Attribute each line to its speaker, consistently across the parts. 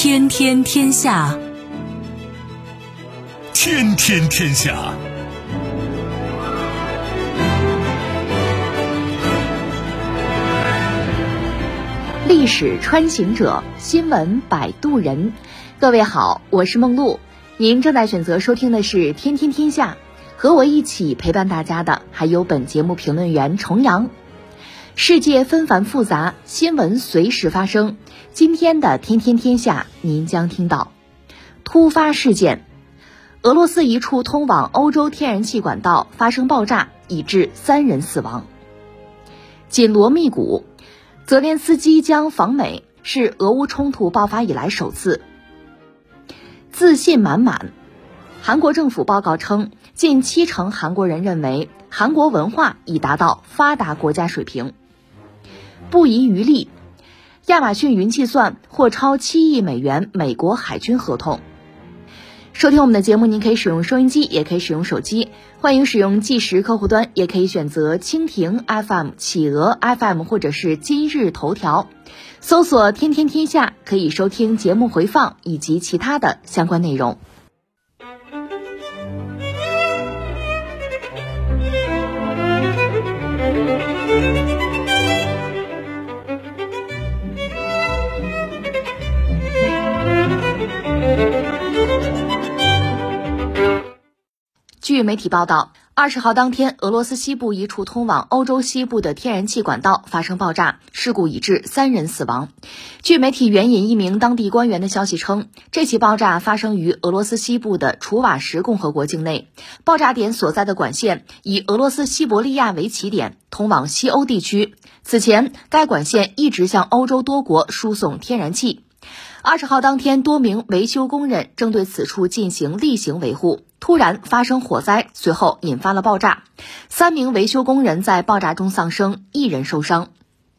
Speaker 1: 天天天下，
Speaker 2: 天天天下。
Speaker 3: 历史穿行者，新闻摆渡人。各位好，我是梦露。您正在选择收听的是《天天天下》，和我一起陪伴大家的还有本节目评论员重阳。世界纷繁复杂，新闻随时发生。今天的《天天天下》，您将听到突发事件：俄罗斯一处通往欧洲天然气管道发生爆炸，已致三人死亡。紧锣密鼓，泽连斯基将访美，是俄乌冲突爆发以来首次。自信满满，韩国政府报告称，近七成韩国人认为韩国文化已达到发达国家水平。不遗余力。亚马逊云计算或超七亿美元美国海军合同。收听我们的节目，您可以使用收音机，也可以使用手机。欢迎使用计时客户端，也可以选择蜻蜓 FM、企鹅 FM 或者是今日头条，搜索“天天天下”，可以收听节目回放以及其他的相关内容。据媒体报道，二十号当天，俄罗斯西部一处通往欧洲西部的天然气管道发生爆炸，事故已致三人死亡。据媒体援引一名当地官员的消息称，这起爆炸发生于俄罗斯西部的楚瓦什共和国境内，爆炸点所在的管线以俄罗斯西伯利亚为起点，通往西欧地区。此前，该管线一直向欧洲多国输送天然气。二十号当天，多名维修工人正对此处进行例行维护，突然发生火灾，随后引发了爆炸。三名维修工人在爆炸中丧生，一人受伤。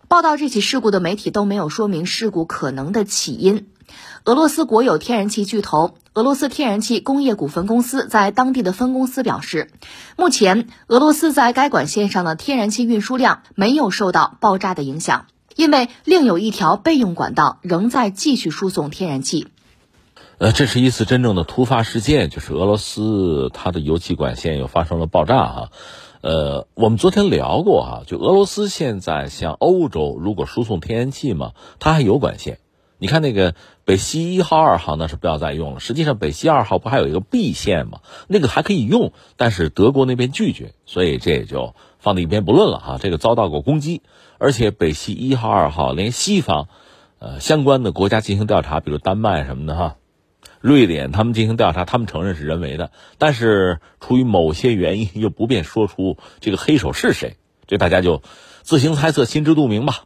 Speaker 3: 报道这起事故的媒体都没有说明事故可能的起因。俄罗斯国有天然气巨头俄罗斯天然气工业股份公司在当地的分公司表示，目前俄罗斯在该管线上的天然气运输量没有受到爆炸的影响。因为另有一条备用管道仍在继续输送天然气。
Speaker 4: 呃，这是一次真正的突发事件，就是俄罗斯它的油气管线又发生了爆炸哈。呃，我们昨天聊过哈，就俄罗斯现在向欧洲如果输送天然气嘛，它还有管线。你看那个北溪一号、二号那是不要再用了。实际上北溪二号不还有一个 B 线吗？那个还可以用，但是德国那边拒绝，所以这也就放在一边不论了哈。这个遭到过攻击。而且北溪一号、二号连西方，呃相关的国家进行调查，比如丹麦什么的哈，瑞典他们进行调查，他们承认是人为的，但是出于某些原因又不便说出这个黑手是谁，这大家就自行猜测，心知肚明吧。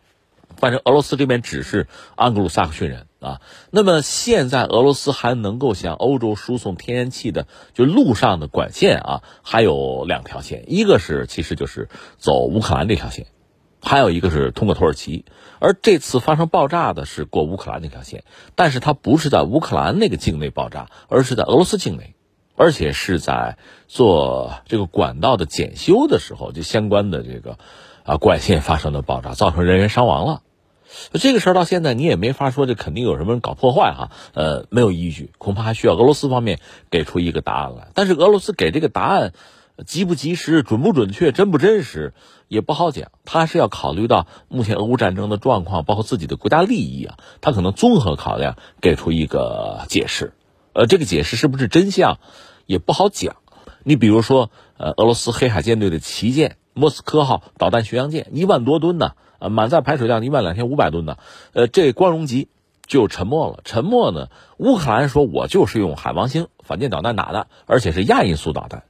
Speaker 4: 反正俄罗斯这边只是安格鲁萨克逊人啊。那么现在俄罗斯还能够向欧洲输送天然气的，就路上的管线啊，还有两条线，一个是其实就是走乌克兰这条线。还有一个是通过土耳其，而这次发生爆炸的是过乌克兰那条线，但是它不是在乌克兰那个境内爆炸，而是在俄罗斯境内，而且是在做这个管道的检修的时候，就相关的这个啊管线发生了爆炸，造成人员伤亡了。就这个事儿到现在你也没法说这肯定有什么人搞破坏哈，呃，没有依据，恐怕还需要俄罗斯方面给出一个答案来。但是俄罗斯给这个答案。及不及时、准不准确、真不真实，也不好讲。他是要考虑到目前俄乌战争的状况，包括自己的国家利益啊，他可能综合考量，给出一个解释。呃，这个解释是不是真相，也不好讲。你比如说，呃，俄罗斯黑海舰队的旗舰莫斯科号导弹巡洋舰，一万多吨呢，呃，满载排水量一万两千五百吨的，呃，这光荣级就沉没了。沉没呢，乌克兰说我就是用海王星反舰导弹打的，而且是亚音速导弹。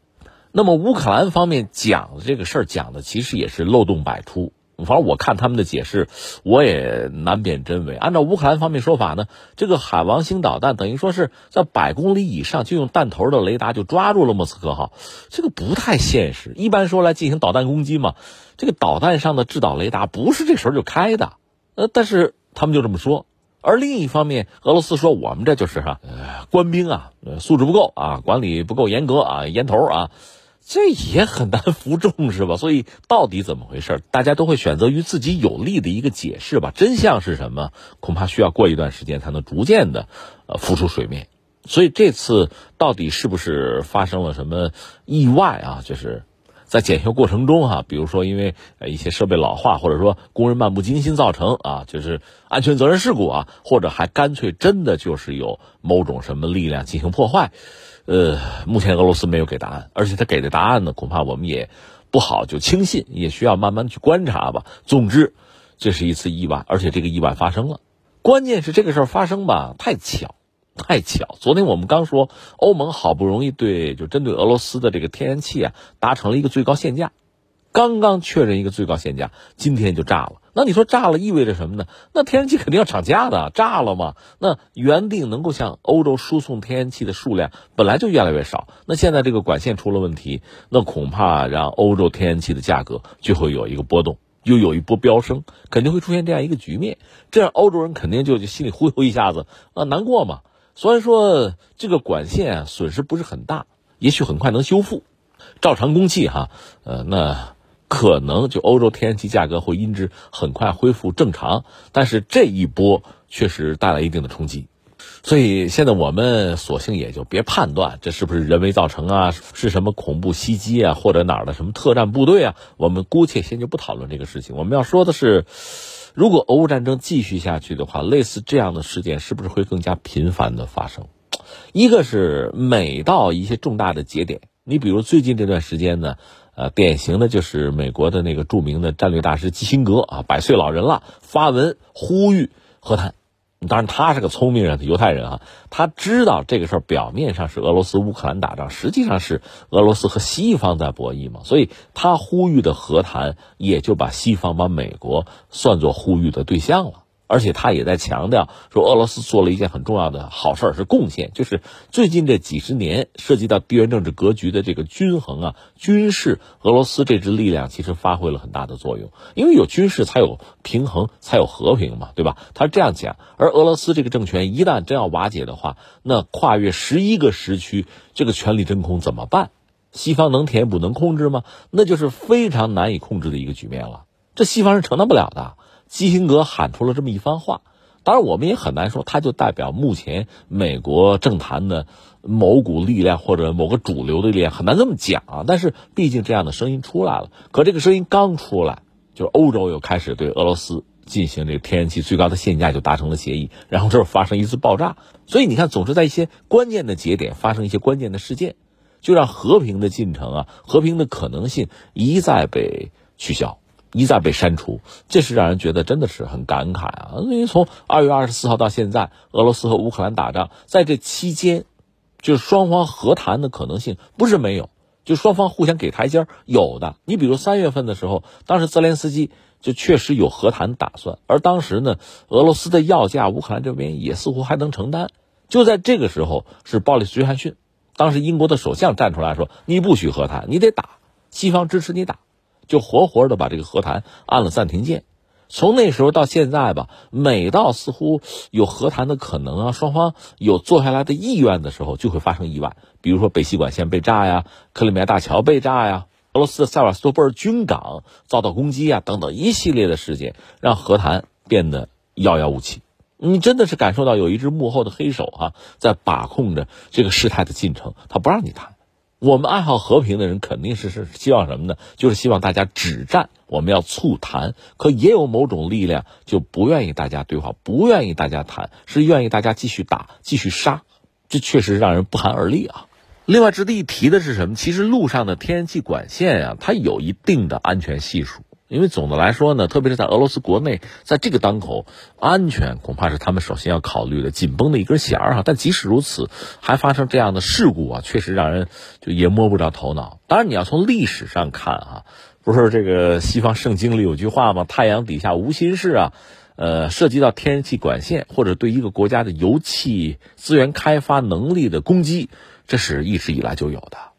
Speaker 4: 那么乌克兰方面讲的这个事儿讲的其实也是漏洞百出，反正我看他们的解释，我也难辨真伪。按照乌克兰方面说法呢，这个海王星导弹等于说是在百公里以上就用弹头的雷达就抓住了莫斯科号，这个不太现实。一般说来进行导弹攻击嘛，这个导弹上的制导雷达不是这时候就开的，呃，但是他们就这么说。而另一方面，俄罗斯说我们这就是哈，官兵啊，素质不够啊，管理不够严格啊，烟头啊。这也很难服众，是吧？所以到底怎么回事？大家都会选择于自己有利的一个解释吧。真相是什么？恐怕需要过一段时间才能逐渐的，呃，浮出水面。所以这次到底是不是发生了什么意外啊？就是在检修过程中哈，比如说因为一些设备老化，或者说工人漫不经心造成啊，就是安全责任事故啊，或者还干脆真的就是有某种什么力量进行破坏。呃，目前俄罗斯没有给答案，而且他给的答案呢，恐怕我们也不好就轻信，也需要慢慢去观察吧。总之，这是一次意外，而且这个意外发生了。关键是这个事儿发生吧，太巧。太巧，昨天我们刚说，欧盟好不容易对就针对俄罗斯的这个天然气啊达成了一个最高限价，刚刚确认一个最高限价，今天就炸了。那你说炸了意味着什么呢？那天然气肯定要涨价的，炸了嘛？那原定能够向欧洲输送天然气的数量本来就越来越少，那现在这个管线出了问题，那恐怕让欧洲天然气的价格就会有一个波动，又有一波飙升，肯定会出现这样一个局面，这样欧洲人肯定就就心里忽悠一下子啊，难过嘛。虽然说这个管线损失不是很大，也许很快能修复，照常供气哈，呃，那可能就欧洲天然气价格会因之很快恢复正常，但是这一波确实带来一定的冲击，所以现在我们索性也就别判断这是不是人为造成啊，是什么恐怖袭击啊，或者哪儿的什么特战部队啊，我们姑且先就不讨论这个事情，我们要说的是。如果俄乌战争继续下去的话，类似这样的事件是不是会更加频繁的发生？一个是每到一些重大的节点，你比如最近这段时间呢，呃，典型的就是美国的那个著名的战略大师基辛格啊，百岁老人了，发文呼吁和谈。当然，他是个聪明人，犹太人啊，他知道这个事儿表面上是俄罗斯乌克兰打仗，实际上是俄罗斯和西方在博弈嘛，所以他呼吁的和谈也就把西方、把美国算作呼吁的对象了。而且他也在强调说，俄罗斯做了一件很重要的好事儿，是贡献，就是最近这几十年涉及到地缘政治格局的这个均衡啊，军事，俄罗斯这支力量其实发挥了很大的作用，因为有军事才有平衡，才有和平嘛，对吧？他是这样讲。而俄罗斯这个政权一旦真要瓦解的话，那跨越十一个时区，这个权力真空怎么办？西方能填补、能控制吗？那就是非常难以控制的一个局面了。这西方是承担不了的。基辛格喊出了这么一番话，当然我们也很难说，他就代表目前美国政坛的某股力量或者某个主流的力量，很难这么讲啊。但是毕竟这样的声音出来了，可这个声音刚出来，就是欧洲又开始对俄罗斯进行这个天然气最高的限价，就达成了协议，然后这儿发生一次爆炸。所以你看，总是在一些关键的节点发生一些关键的事件，就让和平的进程啊，和平的可能性一再被取消。一再被删除，这是让人觉得真的是很感慨啊！因为从二月二十四号到现在，俄罗斯和乌克兰打仗，在这期间，就双方和谈的可能性不是没有，就双方互相给台阶有的。你比如三月份的时候，当时泽连斯基就确实有和谈打算，而当时呢，俄罗斯的要价，乌克兰这边也似乎还能承担。就在这个时候，是鲍里斯·约翰逊，当时英国的首相站出来说：“你不许和谈，你得打，西方支持你打。”就活活的把这个和谈按了暂停键，从那时候到现在吧，每到似乎有和谈的可能啊，双方有坐下来的意愿的时候，就会发生意外，比如说北溪管线被炸呀，克里米亚大桥被炸呀，俄罗斯的塞瓦斯托波尔军港遭到攻击啊，等等一系列的事件，让和谈变得遥遥无期。你真的是感受到有一只幕后的黑手哈，在把控着这个事态的进程，他不让你谈。我们爱好和平的人肯定是是希望什么呢？就是希望大家止战，我们要促谈。可也有某种力量就不愿意大家对话，不愿意大家谈，是愿意大家继续打、继续杀。这确实让人不寒而栗啊。另外值得一提的是什么？其实路上的天然气管线啊，它有一定的安全系数。因为总的来说呢，特别是在俄罗斯国内，在这个当口，安全恐怕是他们首先要考虑的紧绷的一根弦儿哈。但即使如此，还发生这样的事故啊，确实让人就也摸不着头脑。当然，你要从历史上看啊，不是这个西方圣经里有句话吗？太阳底下无心事啊。呃，涉及到天然气管线或者对一个国家的油气资源开发能力的攻击，这是一直以来就有的。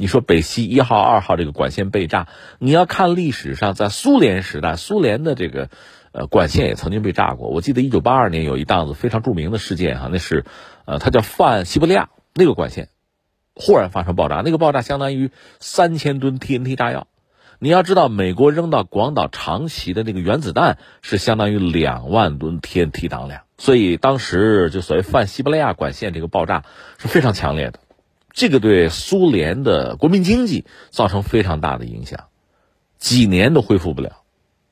Speaker 4: 你说北溪一号、二号这个管线被炸，你要看历史上，在苏联时代，苏联的这个呃管线也曾经被炸过。我记得一九八二年有一档子非常著名的事件哈，那是呃，它叫泛西伯利亚那个管线，忽然发生爆炸，那个爆炸相当于三千吨 TNT 炸药。你要知道，美国扔到广岛、长崎的那个原子弹是相当于两万吨 TNT 当量，所以当时就所谓泛西伯利亚管线这个爆炸是非常强烈的，这个对苏联的国民经济造成非常大的影响，几年都恢复不了。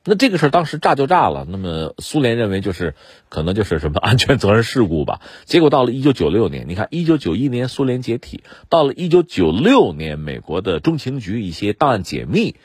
Speaker 4: 那这个事儿当时炸就炸了，那么苏联认为就是可能就是什么安全责任事故吧。结果到了一九九六年，你看一九九一年苏联解体，到了一九九六年美国的中情局一些档案解密，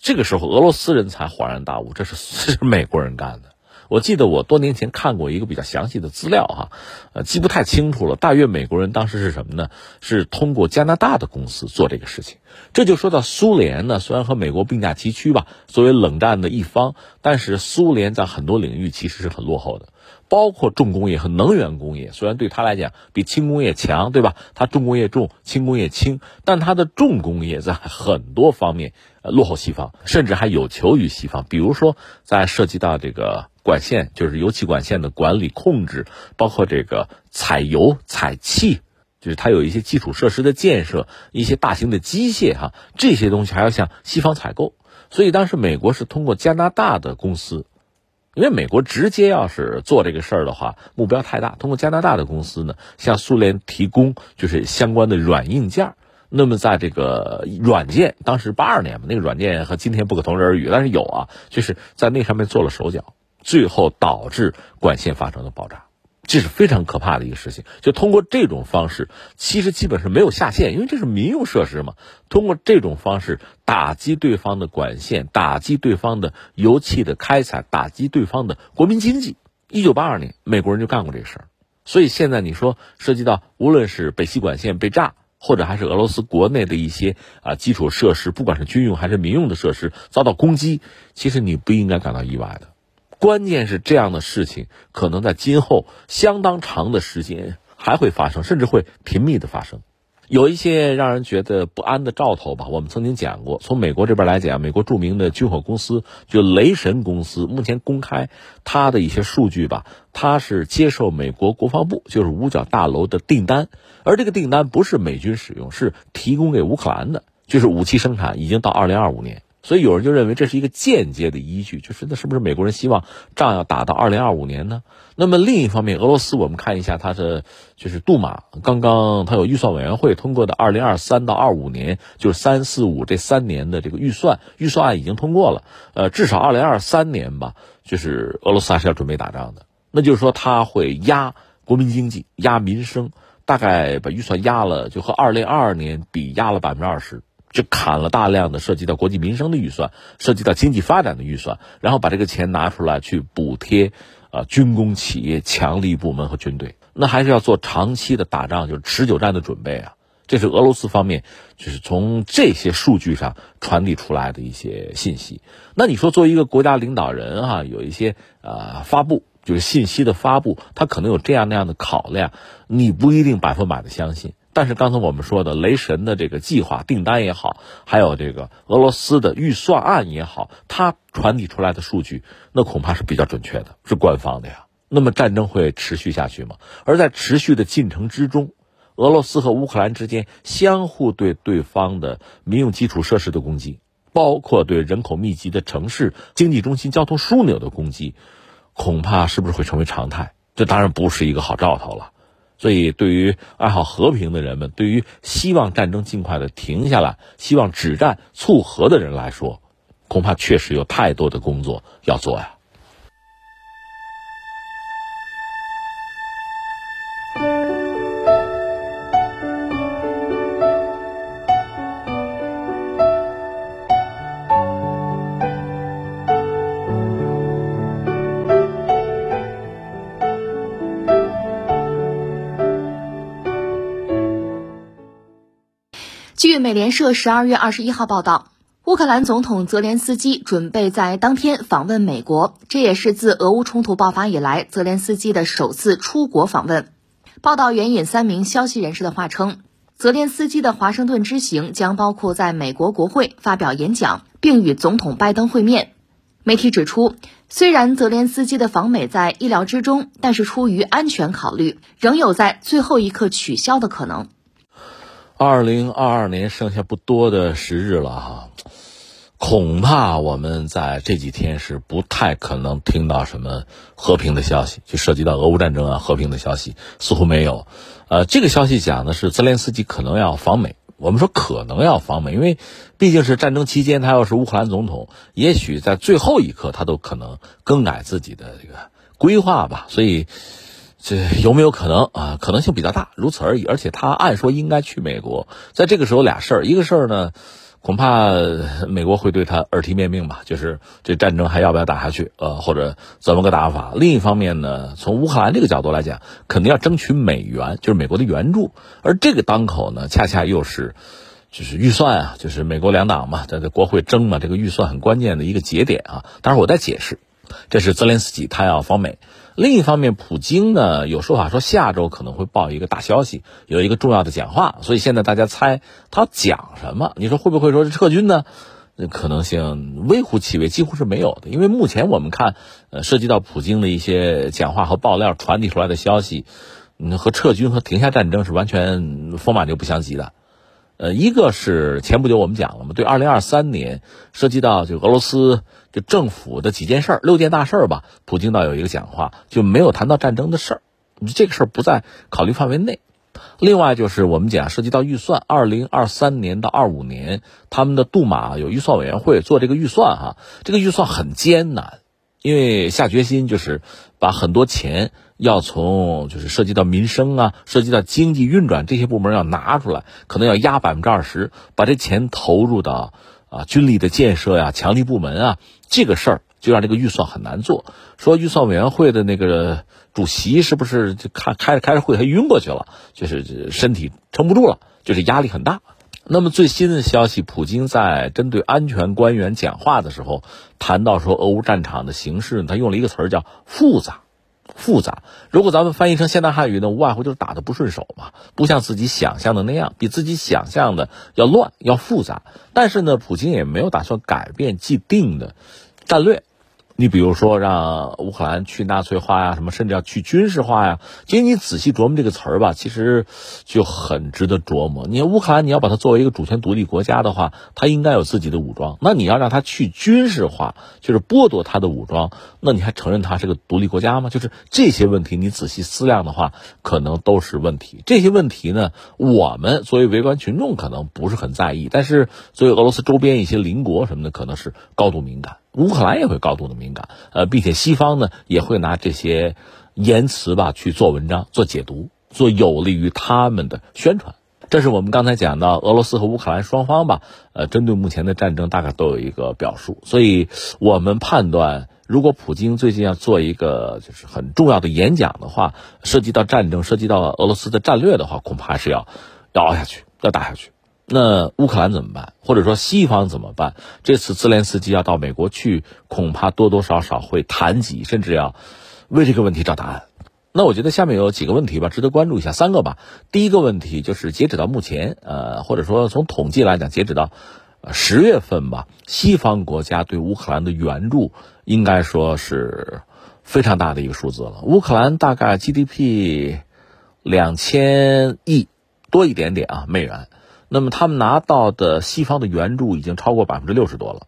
Speaker 4: 这个时候俄罗斯人才恍然大悟，这是 是美国人干的。我记得我多年前看过一个比较详细的资料哈，呃，记不太清楚了。大约美国人当时是什么呢？是通过加拿大的公司做这个事情。这就说到苏联呢，虽然和美国并驾齐驱吧，作为冷战的一方，但是苏联在很多领域其实是很落后的，包括重工业和能源工业。虽然对他来讲比轻工业强，对吧？它重工业重，轻工业轻，但它的重工业在很多方面落后西方，甚至还有求于西方。比如说，在涉及到这个。管线就是油气管线的管理控制，包括这个采油、采气，就是它有一些基础设施的建设，一些大型的机械哈，这些东西还要向西方采购。所以当时美国是通过加拿大的公司，因为美国直接要是做这个事儿的话，目标太大，通过加拿大的公司呢，向苏联提供就是相关的软硬件。那么在这个软件，当时八二年嘛，那个软件和今天不可同日而语，但是有啊，就是在那上面做了手脚。最后导致管线发生了爆炸，这是非常可怕的一个事情。就通过这种方式，其实基本是没有下线，因为这是民用设施嘛。通过这种方式打击对方的管线，打击对方的油气的开采，打击对方的国民经济。一九八二年，美国人就干过这事儿。所以现在你说涉及到无论是北溪管线被炸，或者还是俄罗斯国内的一些啊基础设施，不管是军用还是民用的设施遭到攻击，其实你不应该感到意外的。关键是这样的事情可能在今后相当长的时间还会发生，甚至会频密的发生。有一些让人觉得不安的兆头吧。我们曾经讲过，从美国这边来讲，美国著名的军火公司就雷神公司，目前公开它的一些数据吧，它是接受美国国防部就是五角大楼的订单，而这个订单不是美军使用，是提供给乌克兰的，就是武器生产已经到二零二五年。所以有人就认为这是一个间接的依据，就是那是不是美国人希望仗要打到二零二五年呢？那么另一方面，俄罗斯我们看一下它的就是杜马刚刚它有预算委员会通过的二零二三到二五年，就是三四五这三年的这个预算预算案已经通过了。呃，至少二零二三年吧，就是俄罗斯还是要准备打仗的。那就是说他会压国民经济、压民生，大概把预算压了，就和二零二二年比压了百分之二十。就砍了大量的涉及到国计民生的预算，涉及到经济发展的预算，然后把这个钱拿出来去补贴，啊，军工企业、强力部门和军队。那还是要做长期的打仗，就是持久战的准备啊。这是俄罗斯方面就是从这些数据上传递出来的一些信息。那你说，作为一个国家领导人哈，有一些呃发布就是信息的发布，他可能有这样那样的考量，你不一定百分百的相信。但是刚才我们说的雷神的这个计划订单也好，还有这个俄罗斯的预算案也好，它传递出来的数据，那恐怕是比较准确的，是官方的呀。那么战争会持续下去吗？而在持续的进程之中，俄罗斯和乌克兰之间相互对对方的民用基础设施的攻击，包括对人口密集的城市、经济中心、交通枢纽的攻击，恐怕是不是会成为常态？这当然不是一个好兆头了。所以，对于爱好和平的人们，对于希望战争尽快的停下来、希望止战促和的人来说，恐怕确实有太多的工作要做呀。
Speaker 3: 美联社十二月二十一号报道，乌克兰总统泽连斯基准备在当天访问美国，这也是自俄乌冲突爆发以来泽连斯基的首次出国访问。报道援引三名消息人士的话称，泽连斯基的华盛顿之行将包括在美国国会发表演讲，并与总统拜登会面。媒体指出，虽然泽连斯基的访美在意料之中，但是出于安全考虑，仍有在最后一刻取消的可能。
Speaker 4: 二零二二年剩下不多的时日了哈，恐怕我们在这几天是不太可能听到什么和平的消息，就涉及到俄乌战争啊，和平的消息似乎没有。呃，这个消息讲的是泽连斯基可能要访美。我们说可能要访美，因为毕竟是战争期间，他要是乌克兰总统，也许在最后一刻他都可能更改自己的这个规划吧。所以。这有没有可能啊？可能性比较大，如此而已。而且他按说应该去美国，在这个时候俩事儿，一个事儿呢，恐怕美国会对他耳提面命吧，就是这战争还要不要打下去？呃，或者怎么个打法？另一方面呢，从乌克兰这个角度来讲，肯定要争取美元，就是美国的援助。而这个当口呢，恰恰又是就是预算啊，就是美国两党嘛，在这国会争嘛，这个预算很关键的一个节点啊。当然，我在解释，这是泽连斯基他要访美。另一方面，普京呢有说法说下周可能会报一个大消息，有一个重要的讲话，所以现在大家猜他讲什么？你说会不会说是撤军呢？那可能性微乎其微，几乎是没有的。因为目前我们看，呃，涉及到普京的一些讲话和爆料传递出来的消息，嗯，和撤军和停下战争是完全风马牛不相及的。呃，一个是前不久我们讲了嘛，对，二零二三年涉及到就俄罗斯就政府的几件事儿，六件大事儿吧，普京倒有一个讲话，就没有谈到战争的事儿，这个事儿不在考虑范围内。另外就是我们讲涉及到预算，二零二三年到二五年，他们的杜马有预算委员会做这个预算哈，这个预算很艰难，因为下决心就是把很多钱。要从就是涉及到民生啊，涉及到经济运转这些部门要拿出来，可能要压百分之二十，把这钱投入到啊军力的建设呀、强力部门啊，这个事儿就让这个预算很难做。说预算委员会的那个主席是不是就开开着开着会还晕过去了？就是身体撑不住了，就是压力很大。那么最新的消息，普京在针对安全官员讲话的时候谈到说，俄乌战场的形势，他用了一个词儿叫复杂。复杂，如果咱们翻译成现代汉语呢，无外乎就是打的不顺手嘛，不像自己想象的那样，比自己想象的要乱要复杂。但是呢，普京也没有打算改变既定的战略。你比如说让乌克兰去纳粹化呀，什么甚至要去军事化呀。其实你仔细琢磨这个词儿吧，其实就很值得琢磨。你乌克兰，你要把它作为一个主权独立国家的话，它应该有自己的武装。那你要让它去军事化，就是剥夺它的武装，那你还承认它是个独立国家吗？就是这些问题，你仔细思量的话，可能都是问题。这些问题呢，我们作为围观群众可能不是很在意，但是作为俄罗斯周边一些邻国什么的，可能是高度敏感。乌克兰也会高度的敏感，呃，并且西方呢也会拿这些言辞吧去做文章、做解读、做有利于他们的宣传。这是我们刚才讲到俄罗斯和乌克兰双方吧，呃，针对目前的战争大概都有一个表述。所以我们判断，如果普京最近要做一个就是很重要的演讲的话，涉及到战争、涉及到俄罗斯的战略的话，恐怕是要要熬下去、要打下去。那乌克兰怎么办？或者说西方怎么办？这次泽连斯基要到美国去，恐怕多多少少会谈及，甚至要为这个问题找答案。那我觉得下面有几个问题吧，值得关注一下，三个吧。第一个问题就是，截止到目前，呃，或者说从统计来讲，截止到十月份吧，西方国家对乌克兰的援助应该说是非常大的一个数字了。乌克兰大概 GDP 两千亿多一点点啊美元。那么他们拿到的西方的援助已经超过百分之六十多了，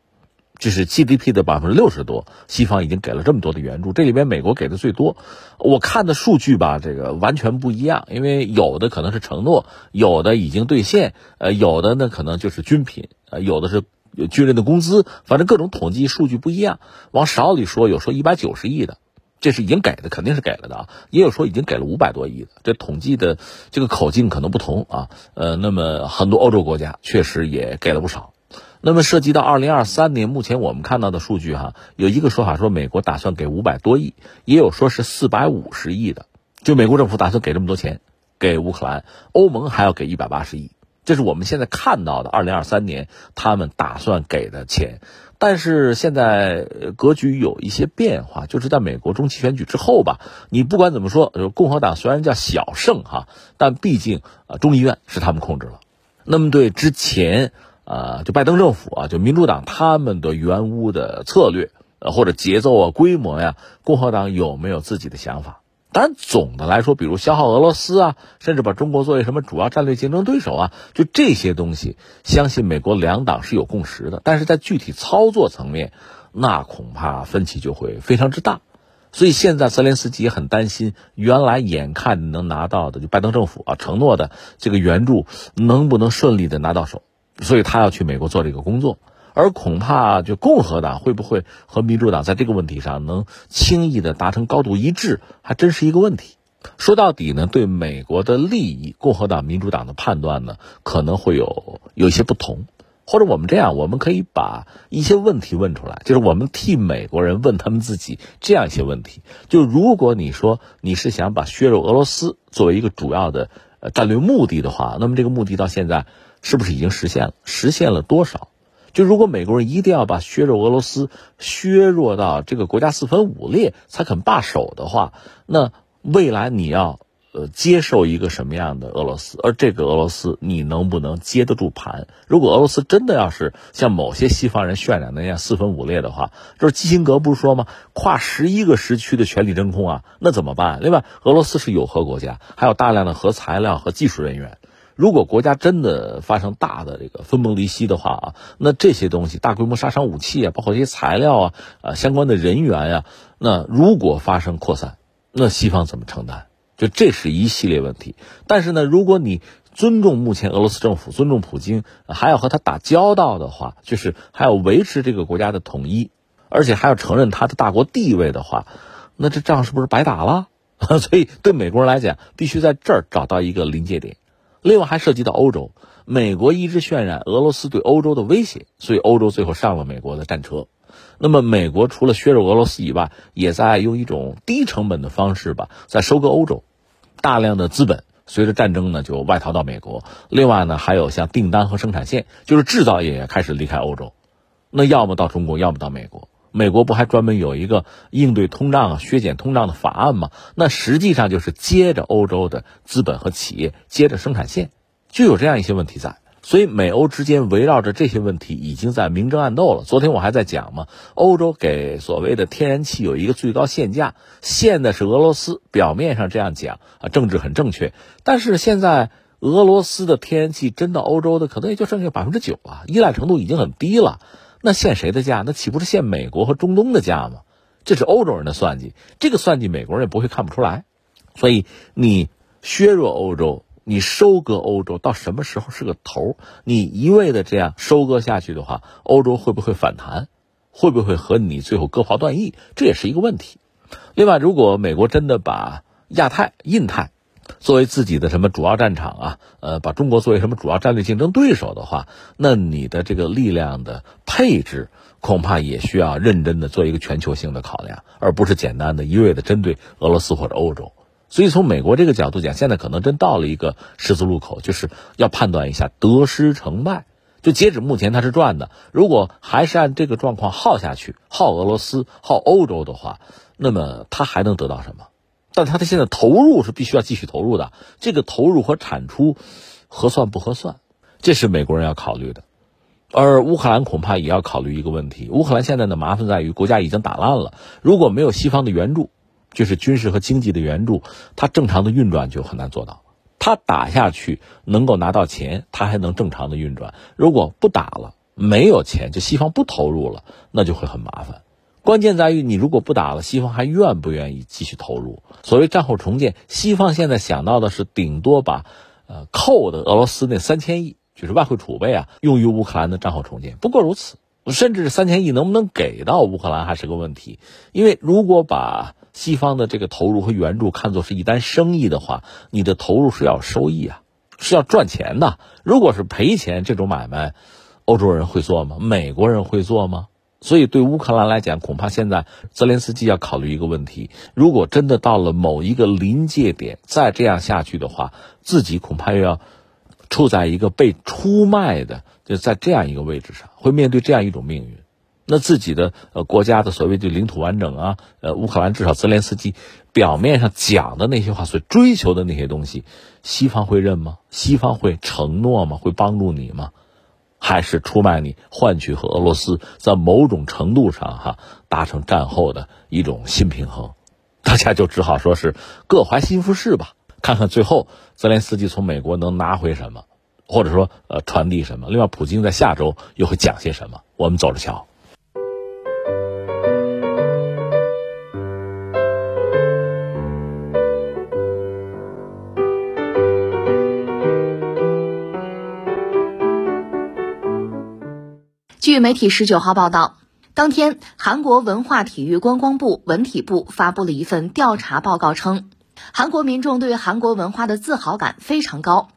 Speaker 4: 这是 GDP 的百分之六十多，西方已经给了这么多的援助，这里边美国给的最多。我看的数据吧，这个完全不一样，因为有的可能是承诺，有的已经兑现，呃，有的呢可能就是军品，呃，有的是军人的工资，反正各种统计数据不一样。往少里说，有说一百九十亿的。这是已经给的，肯定是给了的啊。也有说已经给了五百多亿的，这统计的这个口径可能不同啊。呃，那么很多欧洲国家确实也给了不少。那么涉及到二零二三年，目前我们看到的数据哈，有一个说法说美国打算给五百多亿，也有说是四百五十亿的，就美国政府打算给这么多钱给乌克兰，欧盟还要给一百八十亿。这是我们现在看到的二零二三年他们打算给的钱。但是现在格局有一些变化，就是在美国中期选举之后吧。你不管怎么说，共和党虽然叫小胜哈，但毕竟啊，众议院是他们控制了。那么对之前啊，就拜登政府啊，就民主党他们的援乌的策略呃或者节奏啊、规模呀，共和党有没有自己的想法？但，总的来说，比如消耗俄罗斯啊，甚至把中国作为什么主要战略竞争对手啊，就这些东西，相信美国两党是有共识的。但是在具体操作层面，那恐怕分歧就会非常之大。所以现在泽连斯基也很担心，原来眼看能拿到的，就拜登政府啊承诺的这个援助，能不能顺利的拿到手？所以他要去美国做这个工作。而恐怕就共和党会不会和民主党在这个问题上能轻易的达成高度一致，还真是一个问题。说到底呢，对美国的利益，共和党、民主党的判断呢可能会有有一些不同。或者我们这样，我们可以把一些问题问出来，就是我们替美国人问他们自己这样一些问题：就如果你说你是想把削弱俄罗斯作为一个主要的呃战略目的的话，那么这个目的到现在是不是已经实现了？实现了多少？就如果美国人一定要把削弱俄罗斯削弱到这个国家四分五裂才肯罢手的话，那未来你要呃接受一个什么样的俄罗斯？而这个俄罗斯你能不能接得住盘？如果俄罗斯真的要是像某些西方人渲染那样四分五裂的话，就是基辛格不是说吗？跨十一个时区的权力真空啊，那怎么办？另外，俄罗斯是有核国家，还有大量的核材料和技术人员。如果国家真的发生大的这个分崩离析的话啊，那这些东西，大规模杀伤武器啊，包括一些材料啊，呃，相关的人员呀，那如果发生扩散，那西方怎么承担？就这是一系列问题。但是呢，如果你尊重目前俄罗斯政府，尊重普京，还要和他打交道的话，就是还要维持这个国家的统一，而且还要承认他的大国地位的话，那这仗是不是白打了？所以对美国人来讲，必须在这儿找到一个临界点。另外还涉及到欧洲，美国一直渲染俄罗斯对欧洲的威胁，所以欧洲最后上了美国的战车。那么美国除了削弱俄罗斯以外，也在用一种低成本的方式吧，在收割欧洲，大量的资本随着战争呢就外逃到美国。另外呢，还有像订单和生产线，就是制造业也开始离开欧洲，那要么到中国，要么到美国。美国不还专门有一个应对通胀、削减通胀的法案吗？那实际上就是接着欧洲的资本和企业，接着生产线，就有这样一些问题在。所以美欧之间围绕着这些问题已经在明争暗斗了。昨天我还在讲嘛，欧洲给所谓的天然气有一个最高限价，限的是俄罗斯。表面上这样讲啊，政治很正确，但是现在俄罗斯的天然气真到欧洲的可能也就剩下百分之九了，依赖程度已经很低了。那限谁的价？那岂不是限美国和中东的价吗？这是欧洲人的算计，这个算计美国人也不会看不出来。所以你削弱欧洲，你收割欧洲，到什么时候是个头？你一味的这样收割下去的话，欧洲会不会反弹？会不会和你最后割袍断义？这也是一个问题。另外，如果美国真的把亚太、印太，作为自己的什么主要战场啊？呃，把中国作为什么主要战略竞争对手的话，那你的这个力量的配置恐怕也需要认真的做一个全球性的考量，而不是简单的一味的针对俄罗斯或者欧洲。所以从美国这个角度讲，现在可能真到了一个十字路口，就是要判断一下得失成败。就截止目前，它是赚的。如果还是按这个状况耗下去，耗俄罗斯、耗欧洲的话，那么它还能得到什么？但他的现在投入是必须要继续投入的，这个投入和产出合算不合算，这是美国人要考虑的。而乌克兰恐怕也要考虑一个问题：乌克兰现在的麻烦在于国家已经打烂了，如果没有西方的援助，就是军事和经济的援助，它正常的运转就很难做到。他打下去能够拿到钱，他还能正常的运转；如果不打了，没有钱，就西方不投入了，那就会很麻烦。关键在于，你如果不打了，西方还愿不愿意继续投入？所谓战后重建，西方现在想到的是顶多把，呃，扣的俄罗斯那三千亿，就是外汇储备啊，用于乌克兰的战后重建，不过如此。甚至三千亿能不能给到乌克兰还是个问题。因为如果把西方的这个投入和援助看作是一单生意的话，你的投入是要收益啊，是要赚钱的。如果是赔钱，这种买卖，欧洲人会做吗？美国人会做吗？所以，对乌克兰来讲，恐怕现在泽连斯基要考虑一个问题：如果真的到了某一个临界点，再这样下去的话，自己恐怕又要处在一个被出卖的，就在这样一个位置上，会面对这样一种命运。那自己的呃国家的所谓的领土完整啊，呃，乌克兰至少泽连斯基表面上讲的那些话，所追求的那些东西，西方会认吗？西方会承诺吗？会帮助你吗？还是出卖你，换取和俄罗斯在某种程度上哈达成战后的一种新平衡，大家就只好说是各怀心腹事吧，看看最后泽连斯基从美国能拿回什么，或者说呃传递什么。另外，普京在下周又会讲些什么，我们走着瞧。
Speaker 3: 据媒体十九号报道，当天，韩国文化体育观光部文体部发布了一份调查报告，称，韩国民众对韩国文化的自豪感非常高，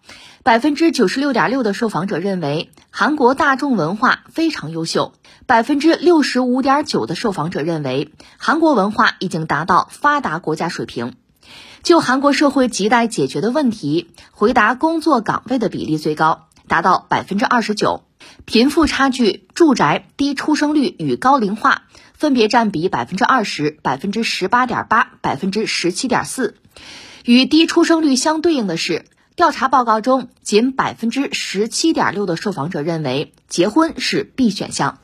Speaker 3: 百分之九十六点六的受访者认为韩国大众文化非常优秀，百分之六十五点九的受访者认为韩国文化已经达到发达国家水平。就韩国社会亟待解决的问题，回答工作岗位的比例最高，达到百分之二十九。贫富差距、住宅低出生率与高龄化分别占比百分之二十、百分之十八点八、百分之十七点四。与低出生率相对应的是，调查报告中仅百分之十七点六的受访者认为结婚是必选项。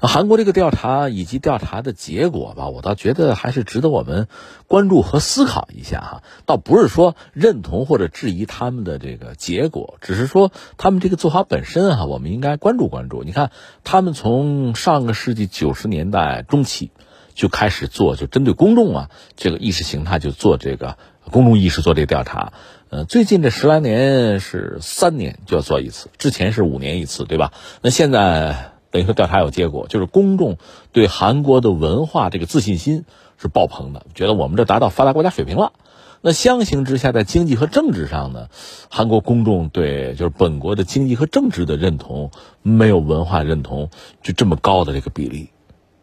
Speaker 4: 韩国这个调查以及调查的结果吧，我倒觉得还是值得我们关注和思考一下哈。倒不是说认同或者质疑他们的这个结果，只是说他们这个做法本身哈，我们应该关注关注。你看，他们从上个世纪九十年代中期就开始做，就针对公众啊这个意识形态就做这个公众意识做这个调查。呃，最近这十来年是三年就要做一次，之前是五年一次，对吧？那现在。等于说调查有结果，就是公众对韩国的文化这个自信心是爆棚的，觉得我们这达到发达国家水平了。那相形之下，在经济和政治上呢，韩国公众对就是本国的经济和政治的认同没有文化认同就这么高的这个比例。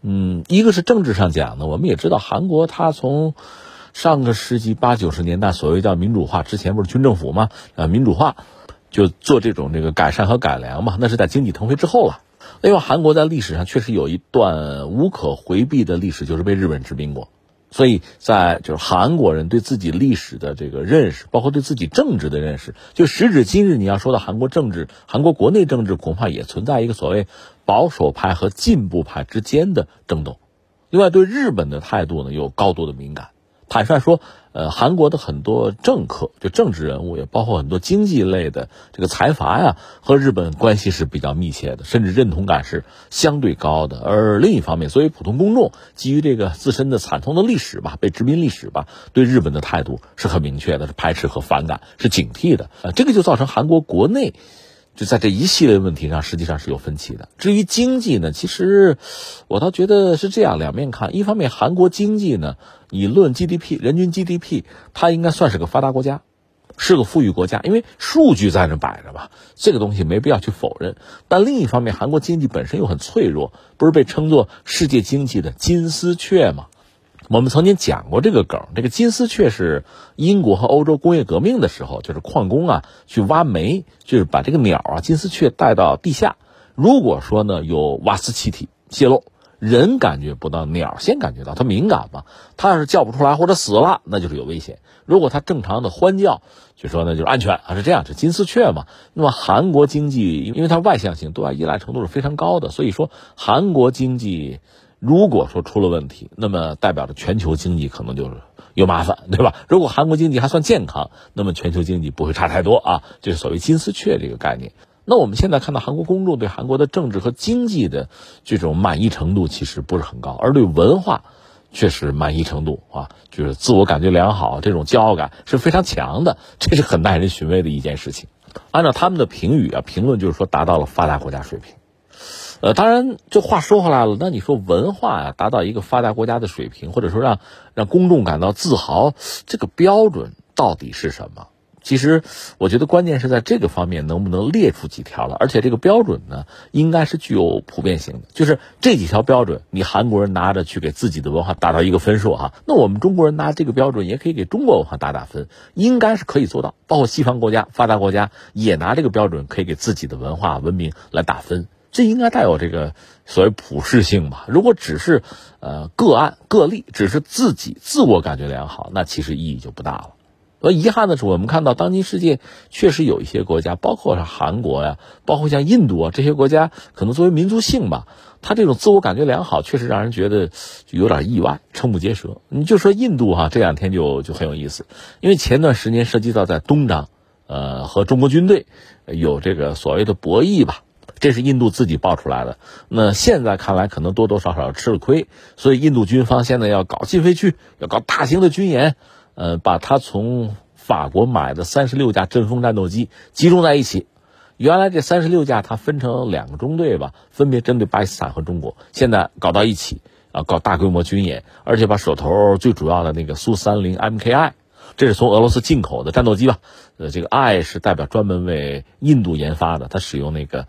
Speaker 4: 嗯，一个是政治上讲呢，我们也知道韩国它从上个世纪八九十年代所谓叫民主化之前不是军政府吗？啊，民主化就做这种这个改善和改良嘛，那是在经济腾飞之后了。因为韩国在历史上确实有一段无可回避的历史，就是被日本殖民过，所以在就是韩国人对自己历史的这个认识，包括对自己政治的认识，就时至今日，你要说到韩国政治，韩国国内政治恐怕也存在一个所谓保守派和进步派之间的争斗。另外，对日本的态度呢，有高度的敏感。坦率说。呃，韩国的很多政客，就政治人物，也包括很多经济类的这个财阀呀，和日本关系是比较密切的，甚至认同感是相对高的。而另一方面，作为普通公众，基于这个自身的惨痛的历史吧，被殖民历史吧，对日本的态度是很明确的，是排斥和反感，是警惕的。啊，这个就造成韩国国内。就在这一系列问题上，实际上是有分歧的。至于经济呢，其实我倒觉得是这样，两面看。一方面，韩国经济呢，以论 GDP，人均 GDP，它应该算是个发达国家，是个富裕国家，因为数据在那摆着吧，这个东西没必要去否认。但另一方面，韩国经济本身又很脆弱，不是被称作世界经济的金丝雀吗？我们曾经讲过这个梗，这个金丝雀是英国和欧洲工业革命的时候，就是矿工啊去挖煤，就是把这个鸟啊金丝雀带到地下。如果说呢有瓦斯气体泄漏，人感觉不到，鸟先感觉到，它敏感嘛。它要是叫不出来或者死了，那就是有危险。如果它正常的欢叫，就说呢就是安全啊，是这样，是金丝雀嘛。那么韩国经济，因为它外向性，对外依赖程度是非常高的，所以说韩国经济。如果说出了问题，那么代表着全球经济可能就是有麻烦，对吧？如果韩国经济还算健康，那么全球经济不会差太多啊。就是所谓金丝雀这个概念。那我们现在看到韩国公众对韩国的政治和经济的这种满意程度其实不是很高，而对文化确实满意程度啊，就是自我感觉良好，这种骄傲感是非常强的，这是很耐人寻味的一件事情。按照他们的评语啊，评论就是说达到了发达国家水平。呃，当然，这话说回来了，那你说文化呀，达到一个发达国家的水平，或者说让让公众感到自豪，这个标准到底是什么？其实，我觉得关键是在这个方面能不能列出几条了，而且这个标准呢，应该是具有普遍性的。就是这几条标准，你韩国人拿着去给自己的文化打到一个分数哈，那我们中国人拿这个标准也可以给中国文化打打分，应该是可以做到。包括西方国家、发达国家也拿这个标准可以给自己的文化文明来打分。这应该带有这个所谓普适性吧？如果只是呃个案个例，只是自己自我感觉良好，那其实意义就不大了。而遗憾的是，我们看到当今世界确实有一些国家，包括是韩国呀，包括像印度啊这些国家，可能作为民族性吧，他这种自我感觉良好，确实让人觉得有点意外，瞠目结舌。你就说印度哈，这两天就就很有意思，因为前段时间涉及到在东张，呃，和中国军队有这个所谓的博弈吧，这是印度自己爆出来的。那现在看来，可能多多少少吃了亏，所以印度军方现在要搞禁飞区，要搞大型的军演。呃，把他从法国买的三十六架阵风战斗机集中在一起。原来这三十六架，它分成两个中队吧，分别针对巴基斯坦和中国。现在搞到一起啊，搞大规模军演，而且把手头最主要的那个苏三零 MKI，这是从俄罗斯进口的战斗机吧？呃，这个 I 是代表专门为印度研发的，它使用那个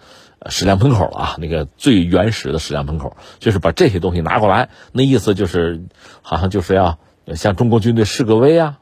Speaker 4: 矢量喷口了啊，那个最原始的矢量喷口，就是把这些东西拿过来，那意思就是好像就是要。向中国军队示个威啊，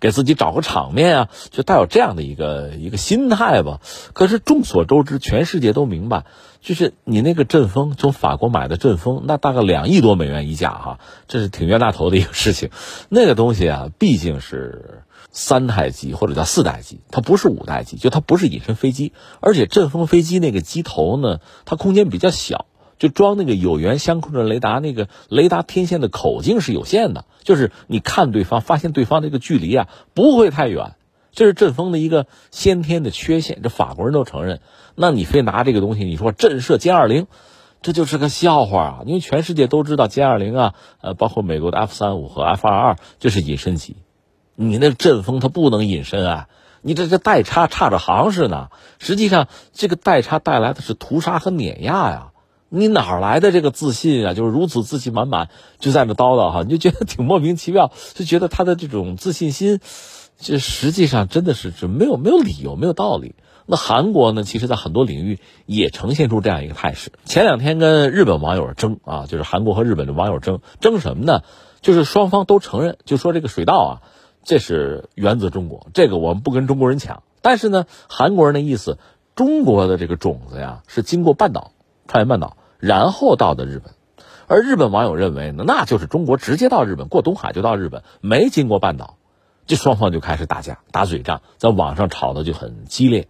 Speaker 4: 给自己找个场面啊，就带有这样的一个一个心态吧。可是众所周知，全世界都明白，就是你那个阵风从法国买的阵风，那大概两亿多美元一架哈，这是挺冤大头的一个事情。那个东西啊，毕竟是三代机或者叫四代机，它不是五代机，就它不是隐身飞机，而且阵风飞机那个机头呢，它空间比较小。就装那个有源相控阵雷达，那个雷达天线的口径是有限的，就是你看对方，发现对方这个距离啊不会太远，这是阵风的一个先天的缺陷，这法国人都承认。那你非拿这个东西，你说震慑歼二零，这就是个笑话啊！因为全世界都知道歼二零啊，呃，包括美国的 F 三五和 F 二二，这是隐身机，你那阵风它不能隐身啊，你这这代差差着行似的。实际上，这个代差带来的是屠杀和碾压呀。你哪来的这个自信啊？就是如此自信满满，就在那叨叨哈，你就觉得挺莫名其妙，就觉得他的这种自信心，这实际上真的是是没有没有理由，没有道理。那韩国呢，其实在很多领域也呈现出这样一个态势。前两天跟日本网友争啊，就是韩国和日本的网友争争什么呢？就是双方都承认，就说这个水稻啊，这是源自中国，这个我们不跟中国人抢。但是呢，韩国人的意思，中国的这个种子呀，是经过半岛，朝鲜半岛。然后到的日本，而日本网友认为呢，那就是中国直接到日本，过东海就到日本，没经过半岛，这双方就开始打架打嘴仗，在网上吵得就很激烈，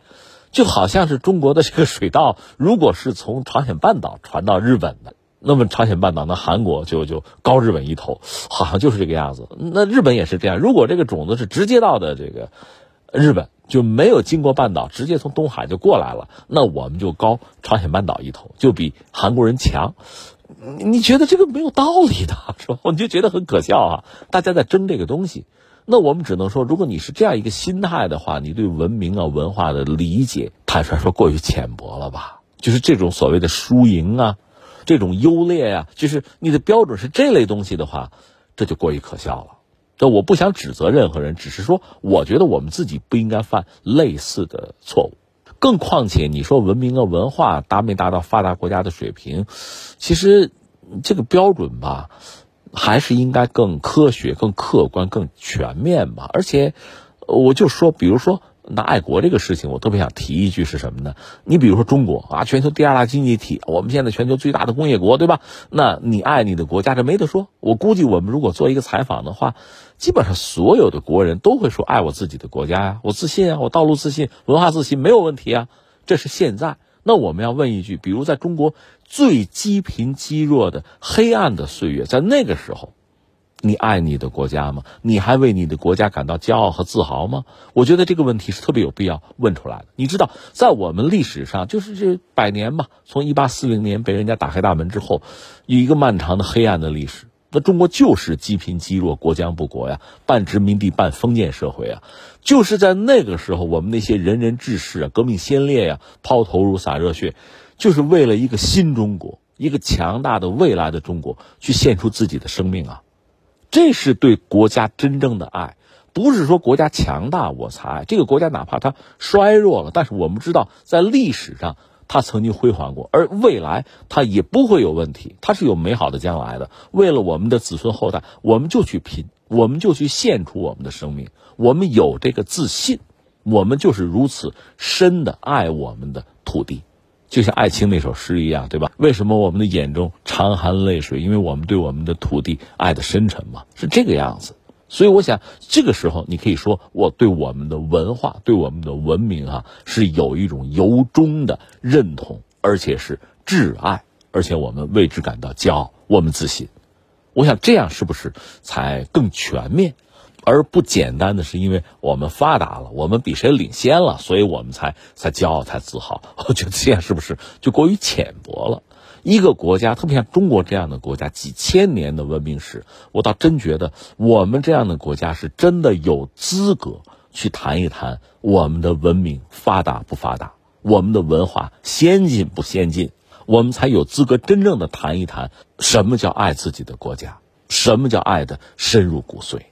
Speaker 4: 就好像是中国的这个水稻，如果是从朝鲜半岛传到日本的，那么朝鲜半岛那韩国就就高日本一头，好像就是这个样子。那日本也是这样，如果这个种子是直接到的这个日本。就没有经过半岛，直接从东海就过来了，那我们就高朝鲜半岛一头，就比韩国人强。你觉得这个没有道理的是吧？我就觉得很可笑啊！大家在争这个东西，那我们只能说，如果你是这样一个心态的话，你对文明啊、文化的理解，坦率说过于浅薄了吧？就是这种所谓的输赢啊，这种优劣呀，就是你的标准是这类东西的话，这就过于可笑了。这我不想指责任何人，只是说，我觉得我们自己不应该犯类似的错误。更况且，你说文明和文化达没达到发达国家的水平，其实这个标准吧，还是应该更科学、更客观、更全面吧。而且，我就说，比如说。那爱国这个事情，我特别想提一句是什么呢？你比如说中国啊，全球第二大经济体，我们现在全球最大的工业国，对吧？那你爱你的国家，这没得说。我估计我们如果做一个采访的话，基本上所有的国人都会说爱我自己的国家呀，我自信啊，我道路自信，文化自信，没有问题啊。这是现在。那我们要问一句，比如在中国最积贫积弱的黑暗的岁月，在那个时候。你爱你的国家吗？你还为你的国家感到骄傲和自豪吗？我觉得这个问题是特别有必要问出来的。你知道，在我们历史上，就是这百年吧，从一八四零年被人家打开大门之后，有一个漫长的黑暗的历史。那中国就是积贫积弱、国将不国呀，半殖民地半封建社会啊。就是在那个时候，我们那些仁人志士啊、革命先烈呀，抛头颅洒热血，就是为了一个新中国、一个强大的未来的中国，去献出自己的生命啊。这是对国家真正的爱，不是说国家强大我才爱这个国家，哪怕它衰弱了，但是我们知道，在历史上它曾经辉煌过，而未来它也不会有问题，它是有美好的将来的。为了我们的子孙后代，我们就去拼，我们就去献出我们的生命，我们有这个自信，我们就是如此深的爱我们的土地。就像艾青那首诗一样，对吧？为什么我们的眼中常含泪水？因为我们对我们的土地爱的深沉嘛，是这个样子。所以我想，这个时候你可以说，我对我们的文化、对我们的文明啊，是有一种由衷的认同，而且是挚爱，而且我们为之感到骄傲，我们自信。我想这样是不是才更全面，而不简单的是因为我们发达了，我们比谁领先了，所以我们才才骄傲、才自豪？我觉得这样是不是就过于浅薄了？一个国家，特别像中国这样的国家，几千年的文明史，我倒真觉得我们这样的国家是真的有资格去谈一谈我们的文明发达不发达，我们的文化先进不先进，我们才有资格真正的谈一谈什么叫爱自己的国家，什么叫爱的深入骨髓。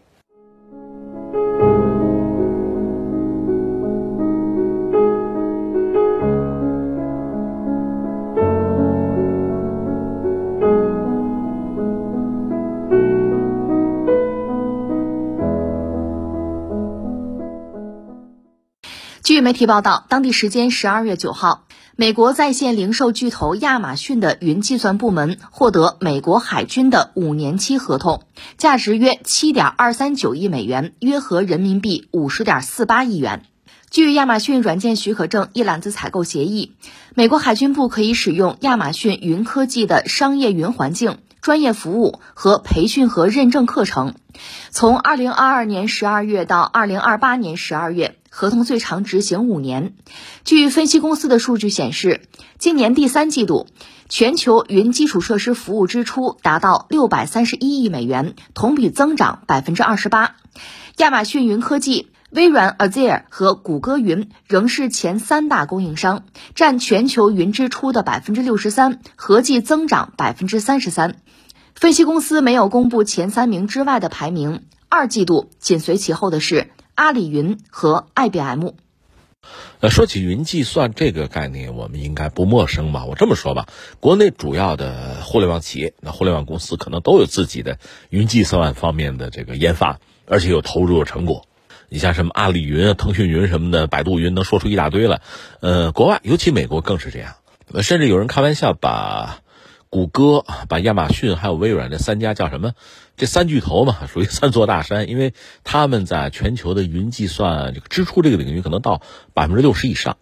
Speaker 3: 媒体报道，当地时间十二月九号，美国在线零售巨头亚马逊的云计算部门获得美国海军的五年期合同，价值约七点二三九亿美元，约合人民币五十点四八亿元。据亚马逊软件许可证一揽子采购协议，美国海军部可以使用亚马逊云科技的商业云环境、专业服务和培训和认证课程。从二零二二年十二月到二零二八年十二月。合同最长执行五年。据分析公司的数据显示，今年第三季度全球云基础设施服务支出达到六百三十一亿美元，同比增长百分之二十八。亚马逊云科技、微软 Azure 和谷歌云仍是前三大供应商，占全球云支出的百分之六十三，合计增长百分之三十三。分析公司没有公布前三名之外的排名，二季度紧随其后的是。阿里云和 IBM。
Speaker 4: 呃，说起云计算这个概念，我们应该不陌生吧？我这么说吧，国内主要的互联网企业，那互联网公司可能都有自己的云计算方面的这个研发，而且有投入有成果。你像什么阿里云、腾讯云什么的，百度云能说出一大堆来。呃，国外尤其美国更是这样，甚至有人开玩笑把。谷歌把亚马逊还有微软这三家叫什么？这三巨头嘛，属于三座大山，因为他们在全球的云计算这个支出这个领域可能到百分之六十以上，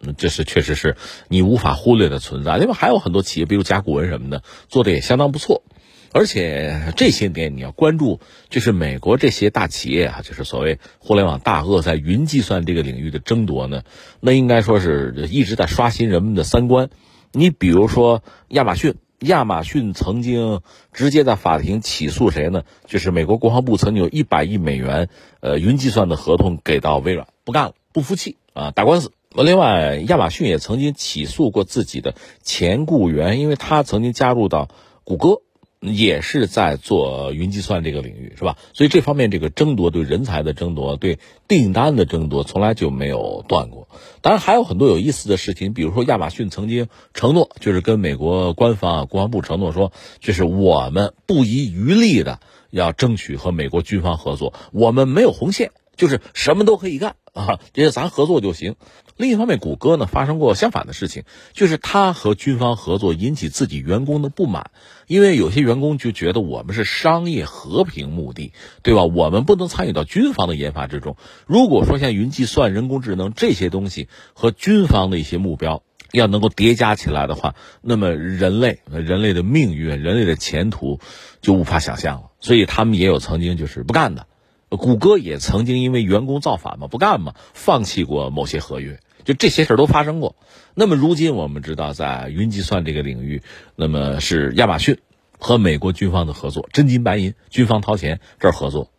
Speaker 4: 嗯，这是确实是你无法忽略的存在。另外还有很多企业，比如甲骨文什么的，做的也相当不错。而且这些年你要关注，就是美国这些大企业啊，就是所谓互联网大鳄在云计算这个领域的争夺呢，那应该说是一直在刷新人们的三观。你比如说亚马逊。亚马逊曾经直接在法庭起诉谁呢？就是美国国防部曾经有一百亿美元，呃，云计算的合同给到微软，不干了，不服气啊，打官司。另外，亚马逊也曾经起诉过自己的前雇员，因为他曾经加入到谷歌。也是在做云计算这个领域，是吧？所以这方面这个争夺对人才的争夺，对订单的争夺，从来就没有断过。当然还有很多有意思的事情，比如说亚马逊曾经承诺，就是跟美国官方啊国防部承诺说，就是我们不遗余力的要争取和美国军方合作，我们没有红线，就是什么都可以干啊，就是咱合作就行。另一方面，谷歌呢发生过相反的事情，就是他和军方合作引起自己员工的不满，因为有些员工就觉得我们是商业和平目的，对吧？我们不能参与到军方的研发之中。如果说像云计算、人工智能这些东西和军方的一些目标要能够叠加起来的话，那么人类、人类的命运、人类的前途就无法想象了。所以他们也有曾经就是不干的，谷歌也曾经因为员工造反嘛，不干嘛，放弃过某些合约。就这些事儿都发生过，那么如今我们知道，在云计算这个领域，那么是亚马逊和美国军方的合作，真金白银，军方掏钱这儿合作。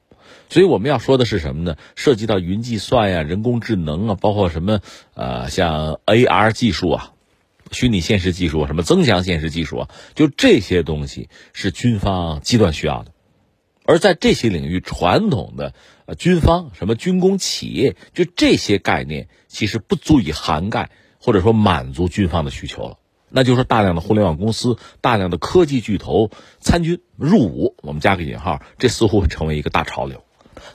Speaker 4: 所以我们要说的是什么呢？涉及到云计算呀、人工智能啊，包括什么呃，像 AR 技术啊、虚拟现实技术、什么增强现实技术啊，就这些东西是军方极端需要的。而在这些领域，传统的呃军方、什么军工企业，就这些概念，其实不足以涵盖或者说满足军方的需求了。那就是大量的互联网公司、大量的科技巨头参军入伍，我们加个引号，这似乎会成为一个大潮流。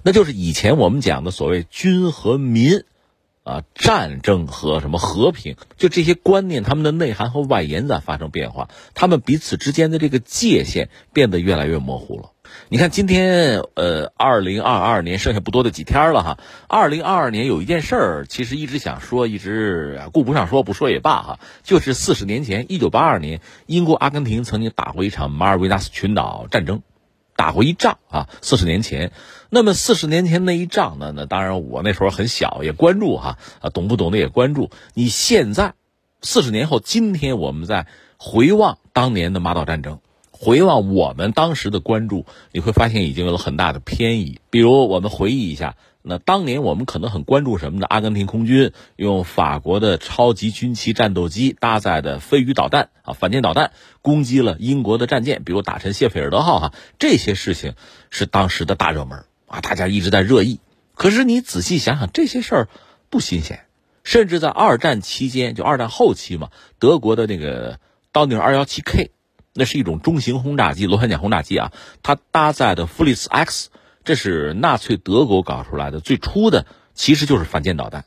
Speaker 4: 那就是以前我们讲的所谓军和民，啊，战争和什么和平，就这些观念，他们的内涵和外延在发生变化，他们彼此之间的这个界限变得越来越模糊了。你看，今天呃，二零二二年剩下不多的几天了哈。二零二二年有一件事儿，其实一直想说，一直顾不上说，不说也罢哈。就是四十年前，一九八二年，英国阿根廷曾经打过一场马尔维纳斯群岛战争，打过一仗啊。四十年前，那么四十年前那一仗呢？那当然我那时候很小，也关注哈啊，懂不懂的也关注。你现在四十年后，今天我们在回望当年的马岛战争。回望我们当时的关注，你会发现已经有了很大的偏移。比如，我们回忆一下，那当年我们可能很关注什么呢？阿根廷空军用法国的超级军旗战斗机搭载的飞鱼导弹啊，反舰导弹攻击了英国的战舰，比如打沉谢菲尔德号哈，这些事情是当时的大热门啊，大家一直在热议。可是你仔细想想，这些事儿不新鲜，甚至在二战期间，就二战后期嘛，德国的那个刀宁二幺七 K。那是一种中型轰炸机，螺旋桨轰炸机啊，它搭载的弗里斯 X，这是纳粹德国搞出来的最初的，其实就是反舰导弹，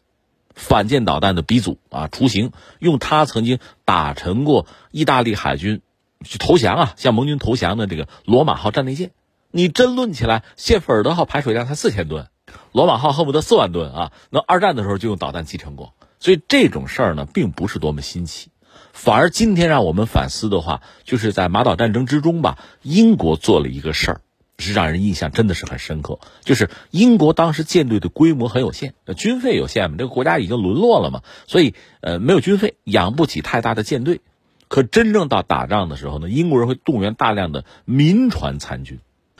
Speaker 4: 反舰导弹的鼻祖啊，雏形，用它曾经打沉过意大利海军去投降啊，向盟军投降的这个罗马号战列舰。你真论起来，谢菲尔德号排水量才四千吨，罗马号恨不得四万吨啊。那二战的时候就用导弹击沉过，所以这种事儿呢，并不是多么新奇。反而今天让我们反思的话，就是在马岛战争之中吧，英国做了一个事儿，是让人印象真的是很深刻。就是英国当时舰队的规模很有限，军费有限嘛，这个国家已经沦落了嘛，所以呃没有军费，养不起太大的舰队。可真正到打仗的时候呢，英国人会动员大量的民船参军，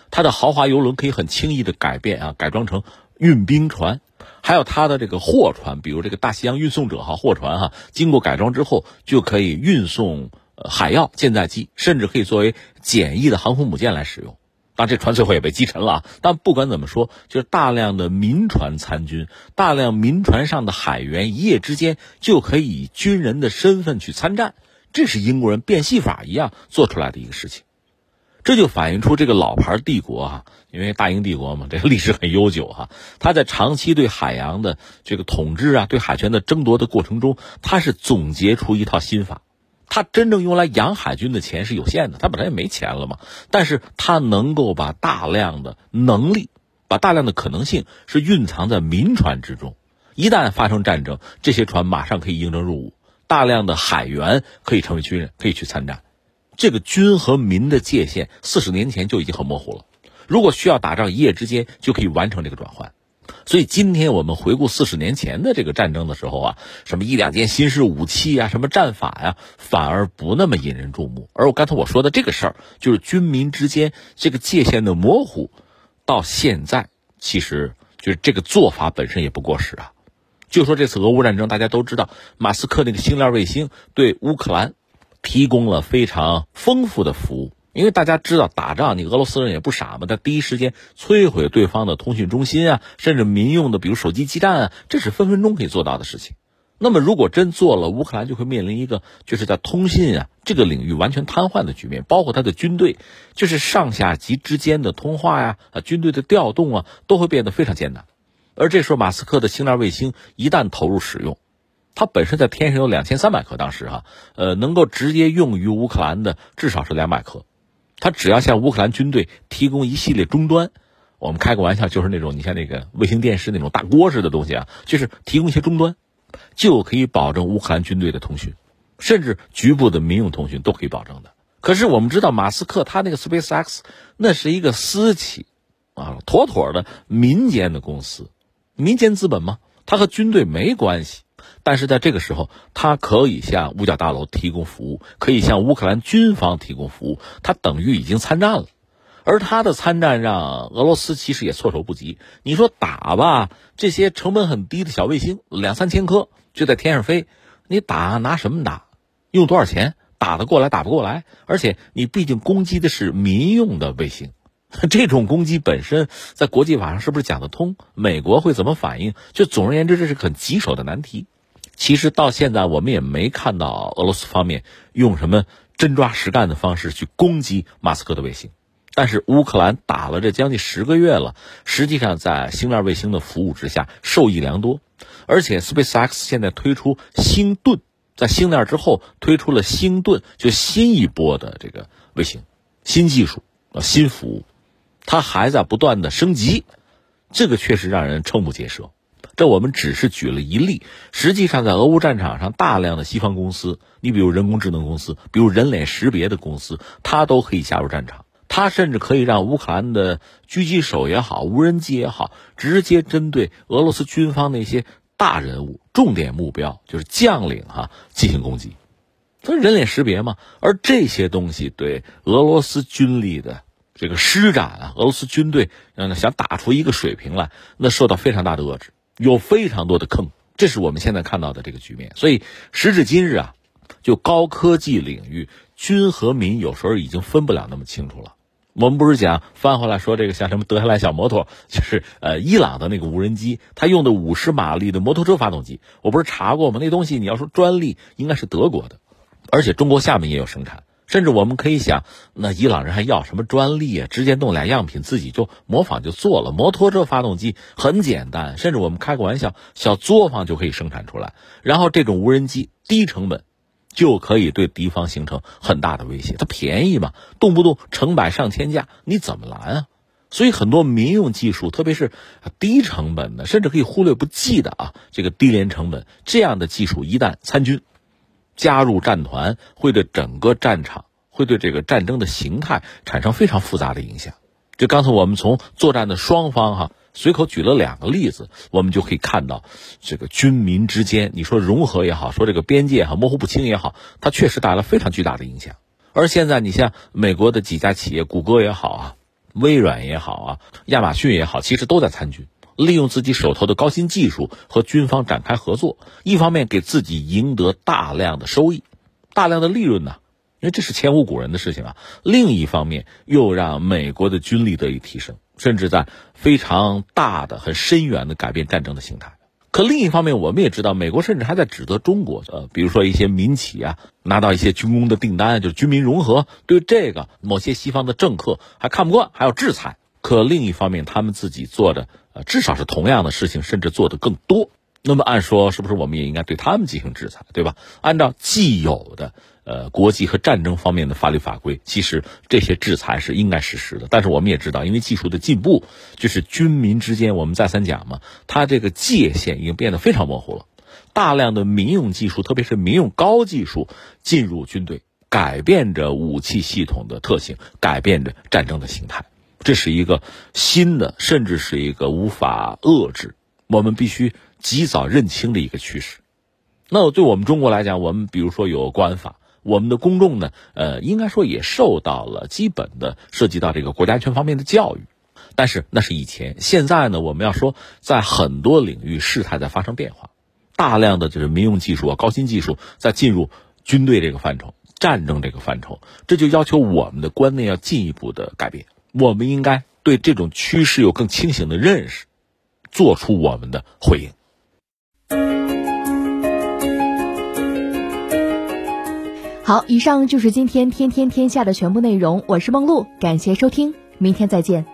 Speaker 4: 他的豪华游轮可以很轻易的改变啊，改装成运兵船。还有它的这个货船，比如这个大西洋运送者哈货船哈，经过改装之后就可以运送海药、舰载机，甚至可以作为简易的航空母舰来使用。当然，这船最后也被击沉了。但不管怎么说，就是大量的民船参军，大量民船上的海员一夜之间就可以以军人的身份去参战，这是英国人变戏法一样做出来的一个事情。这就反映出这个老牌帝国啊，因为大英帝国嘛，这个历史很悠久哈。它在长期对海洋的这个统治啊，对海权的争夺的过程中，它是总结出一套新法。它真正用来养海军的钱是有限的，它本来也没钱了嘛。但是它能够把大量的能力，把大量的可能性是蕴藏在民船之中。一旦发生战争，这些船马上可以应征入伍，大量的海员可以成为军人，可以去参战。这个军和民的界限，四十年前就已经很模糊了。如果需要打仗，一夜之间就可以完成这个转换。所以今天我们回顾四十年前的这个战争的时候啊，什么一两件新式武器啊，什么战法呀，反而不那么引人注目。而我刚才我说的这个事儿，就是军民之间这个界限的模糊，到现在其实就是这个做法本身也不过时啊。就说这次俄乌战争，大家都知道，马斯克那个星链卫星对乌克兰。提供了非常丰富的服务，因为大家知道打仗，你俄罗斯人也不傻嘛，他第一时间摧毁对方的通讯中心啊，甚至民用的，比如手机基站啊，这是分分钟可以做到的事情。那么如果真做了，乌克兰就会面临一个就是在通信啊这个领域完全瘫痪的局面，包括他的军队，就是上下级之间的通话呀，啊军队的调动啊，都会变得非常艰难。而这时候，马斯克的星链卫星一旦投入使用。它本身在天上有两千三百颗，当时哈，呃，能够直接用于乌克兰的至少是两百颗。它只要向乌克兰军队提供一系列终端，我们开个玩笑，就是那种你像那个卫星电视那种大锅似的东西啊，就是提供一些终端，就可以保证乌克兰军队的通讯，甚至局部的民用通讯都可以保证的。可是我们知道，马斯克他那个 SpaceX 那是一个私企啊，妥妥的民间的公司，民间资本嘛，它和军队没关系。但是在这个时候，他可以向五角大楼提供服务，可以向乌克兰军方提供服务，他等于已经参战了。而他的参战让俄罗斯其实也措手不及。你说打吧，这些成本很低的小卫星，两三千颗就在天上飞，你打拿什么打？用多少钱？打得过来？打不过来？而且你毕竟攻击的是民用的卫星，这种攻击本身在国际法上是不是讲得通？美国会怎么反应？就总而言之，这是很棘手的难题。其实到现在，我们也没看到俄罗斯方面用什么真抓实干的方式去攻击马斯克的卫星。但是乌克兰打了这将近十个月了，实际上在星链卫星的服务之下受益良多。而且 SpaceX 现在推出星盾，在星链之后推出了星盾，就新一波的这个卫星，新技术啊，新服务。它还在不断的升级，这个确实让人瞠目结舌。这我们只是举了一例，实际上在俄乌战场上，大量的西方公司，你比如人工智能公司，比如人脸识别的公司，它都可以加入战场。它甚至可以让乌克兰的狙击手也好，无人机也好，直接针对俄罗斯军方那些大人物、重点目标，就是将领哈进行攻击。所以人脸识别嘛，而这些东西对俄罗斯军力的这个施展啊，俄罗斯军队嗯想打出一个水平来，那受到非常大的遏制。有非常多的坑，这是我们现在看到的这个局面。所以时至今日啊，就高科技领域，军和民有时候已经分不了那么清楚了。我们不是讲翻回来说这个像什么德黑兰小摩托，就是呃伊朗的那个无人机，它用的五十马力的摩托车发动机，我不是查过吗？那东西你要说专利应该是德国的，而且中国下面也有生产。甚至我们可以想，那伊朗人还要什么专利啊？直接弄俩样品，自己就模仿就做了。摩托车发动机很简单，甚至我们开个玩笑，小作坊就可以生产出来。然后这种无人机低成本，就可以对敌方形成很大的威胁。它便宜嘛，动不动成百上千架，你怎么拦啊？所以很多民用技术，特别是低成本的，甚至可以忽略不计的啊，这个低廉成本这样的技术一旦参军。加入战团会对整个战场，会对这个战争的形态产生非常复杂的影响。就刚才我们从作战的双方哈，随口举了两个例子，我们就可以看到，这个军民之间，你说融合也好，说这个边界哈模糊不清也好，它确实带来非常巨大的影响。而现在，你像美国的几家企业，谷歌也好啊，微软也好啊，亚马逊也好，其实都在参军。利用自己手头的高新技术和军方展开合作，一方面给自己赢得大量的收益、大量的利润呢，因为这是前无古人的事情啊。另一方面又让美国的军力得以提升，甚至在非常大的、很深远的改变战争的形态。可另一方面，我们也知道，美国甚至还在指责中国，呃，比如说一些民企啊，拿到一些军工的订单，就是军民融合，对这个某些西方的政客还看不惯，还要制裁。可另一方面，他们自己做至少是同样的事情，甚至做得更多。那么按说，是不是我们也应该对他们进行制裁，对吧？按照既有的呃国际和战争方面的法律法规，其实这些制裁是应该实施的。但是我们也知道，因为技术的进步，就是军民之间，我们再三讲嘛，它这个界限已经变得非常模糊了。大量的民用技术，特别是民用高技术进入军队，改变着武器系统的特性，改变着战争的形态。这是一个新的，甚至是一个无法遏制，我们必须及早认清的一个趋势。那对我们中国来讲，我们比如说有国安法，我们的公众呢，呃，应该说也受到了基本的涉及到这个国家安全方面的教育。但是那是以前，现在呢，我们要说，在很多领域事态在发生变化，大量的就是民用技术啊、高新技术在进入军队这个范畴、战争这个范畴，这就要求我们的观念要进一步的改变。我们应该对这种趋势有更清醒的认识，做出我们的回应。
Speaker 3: 好，以上就是今天天天天下的全部内容。我是梦露，感谢收听，明天再见。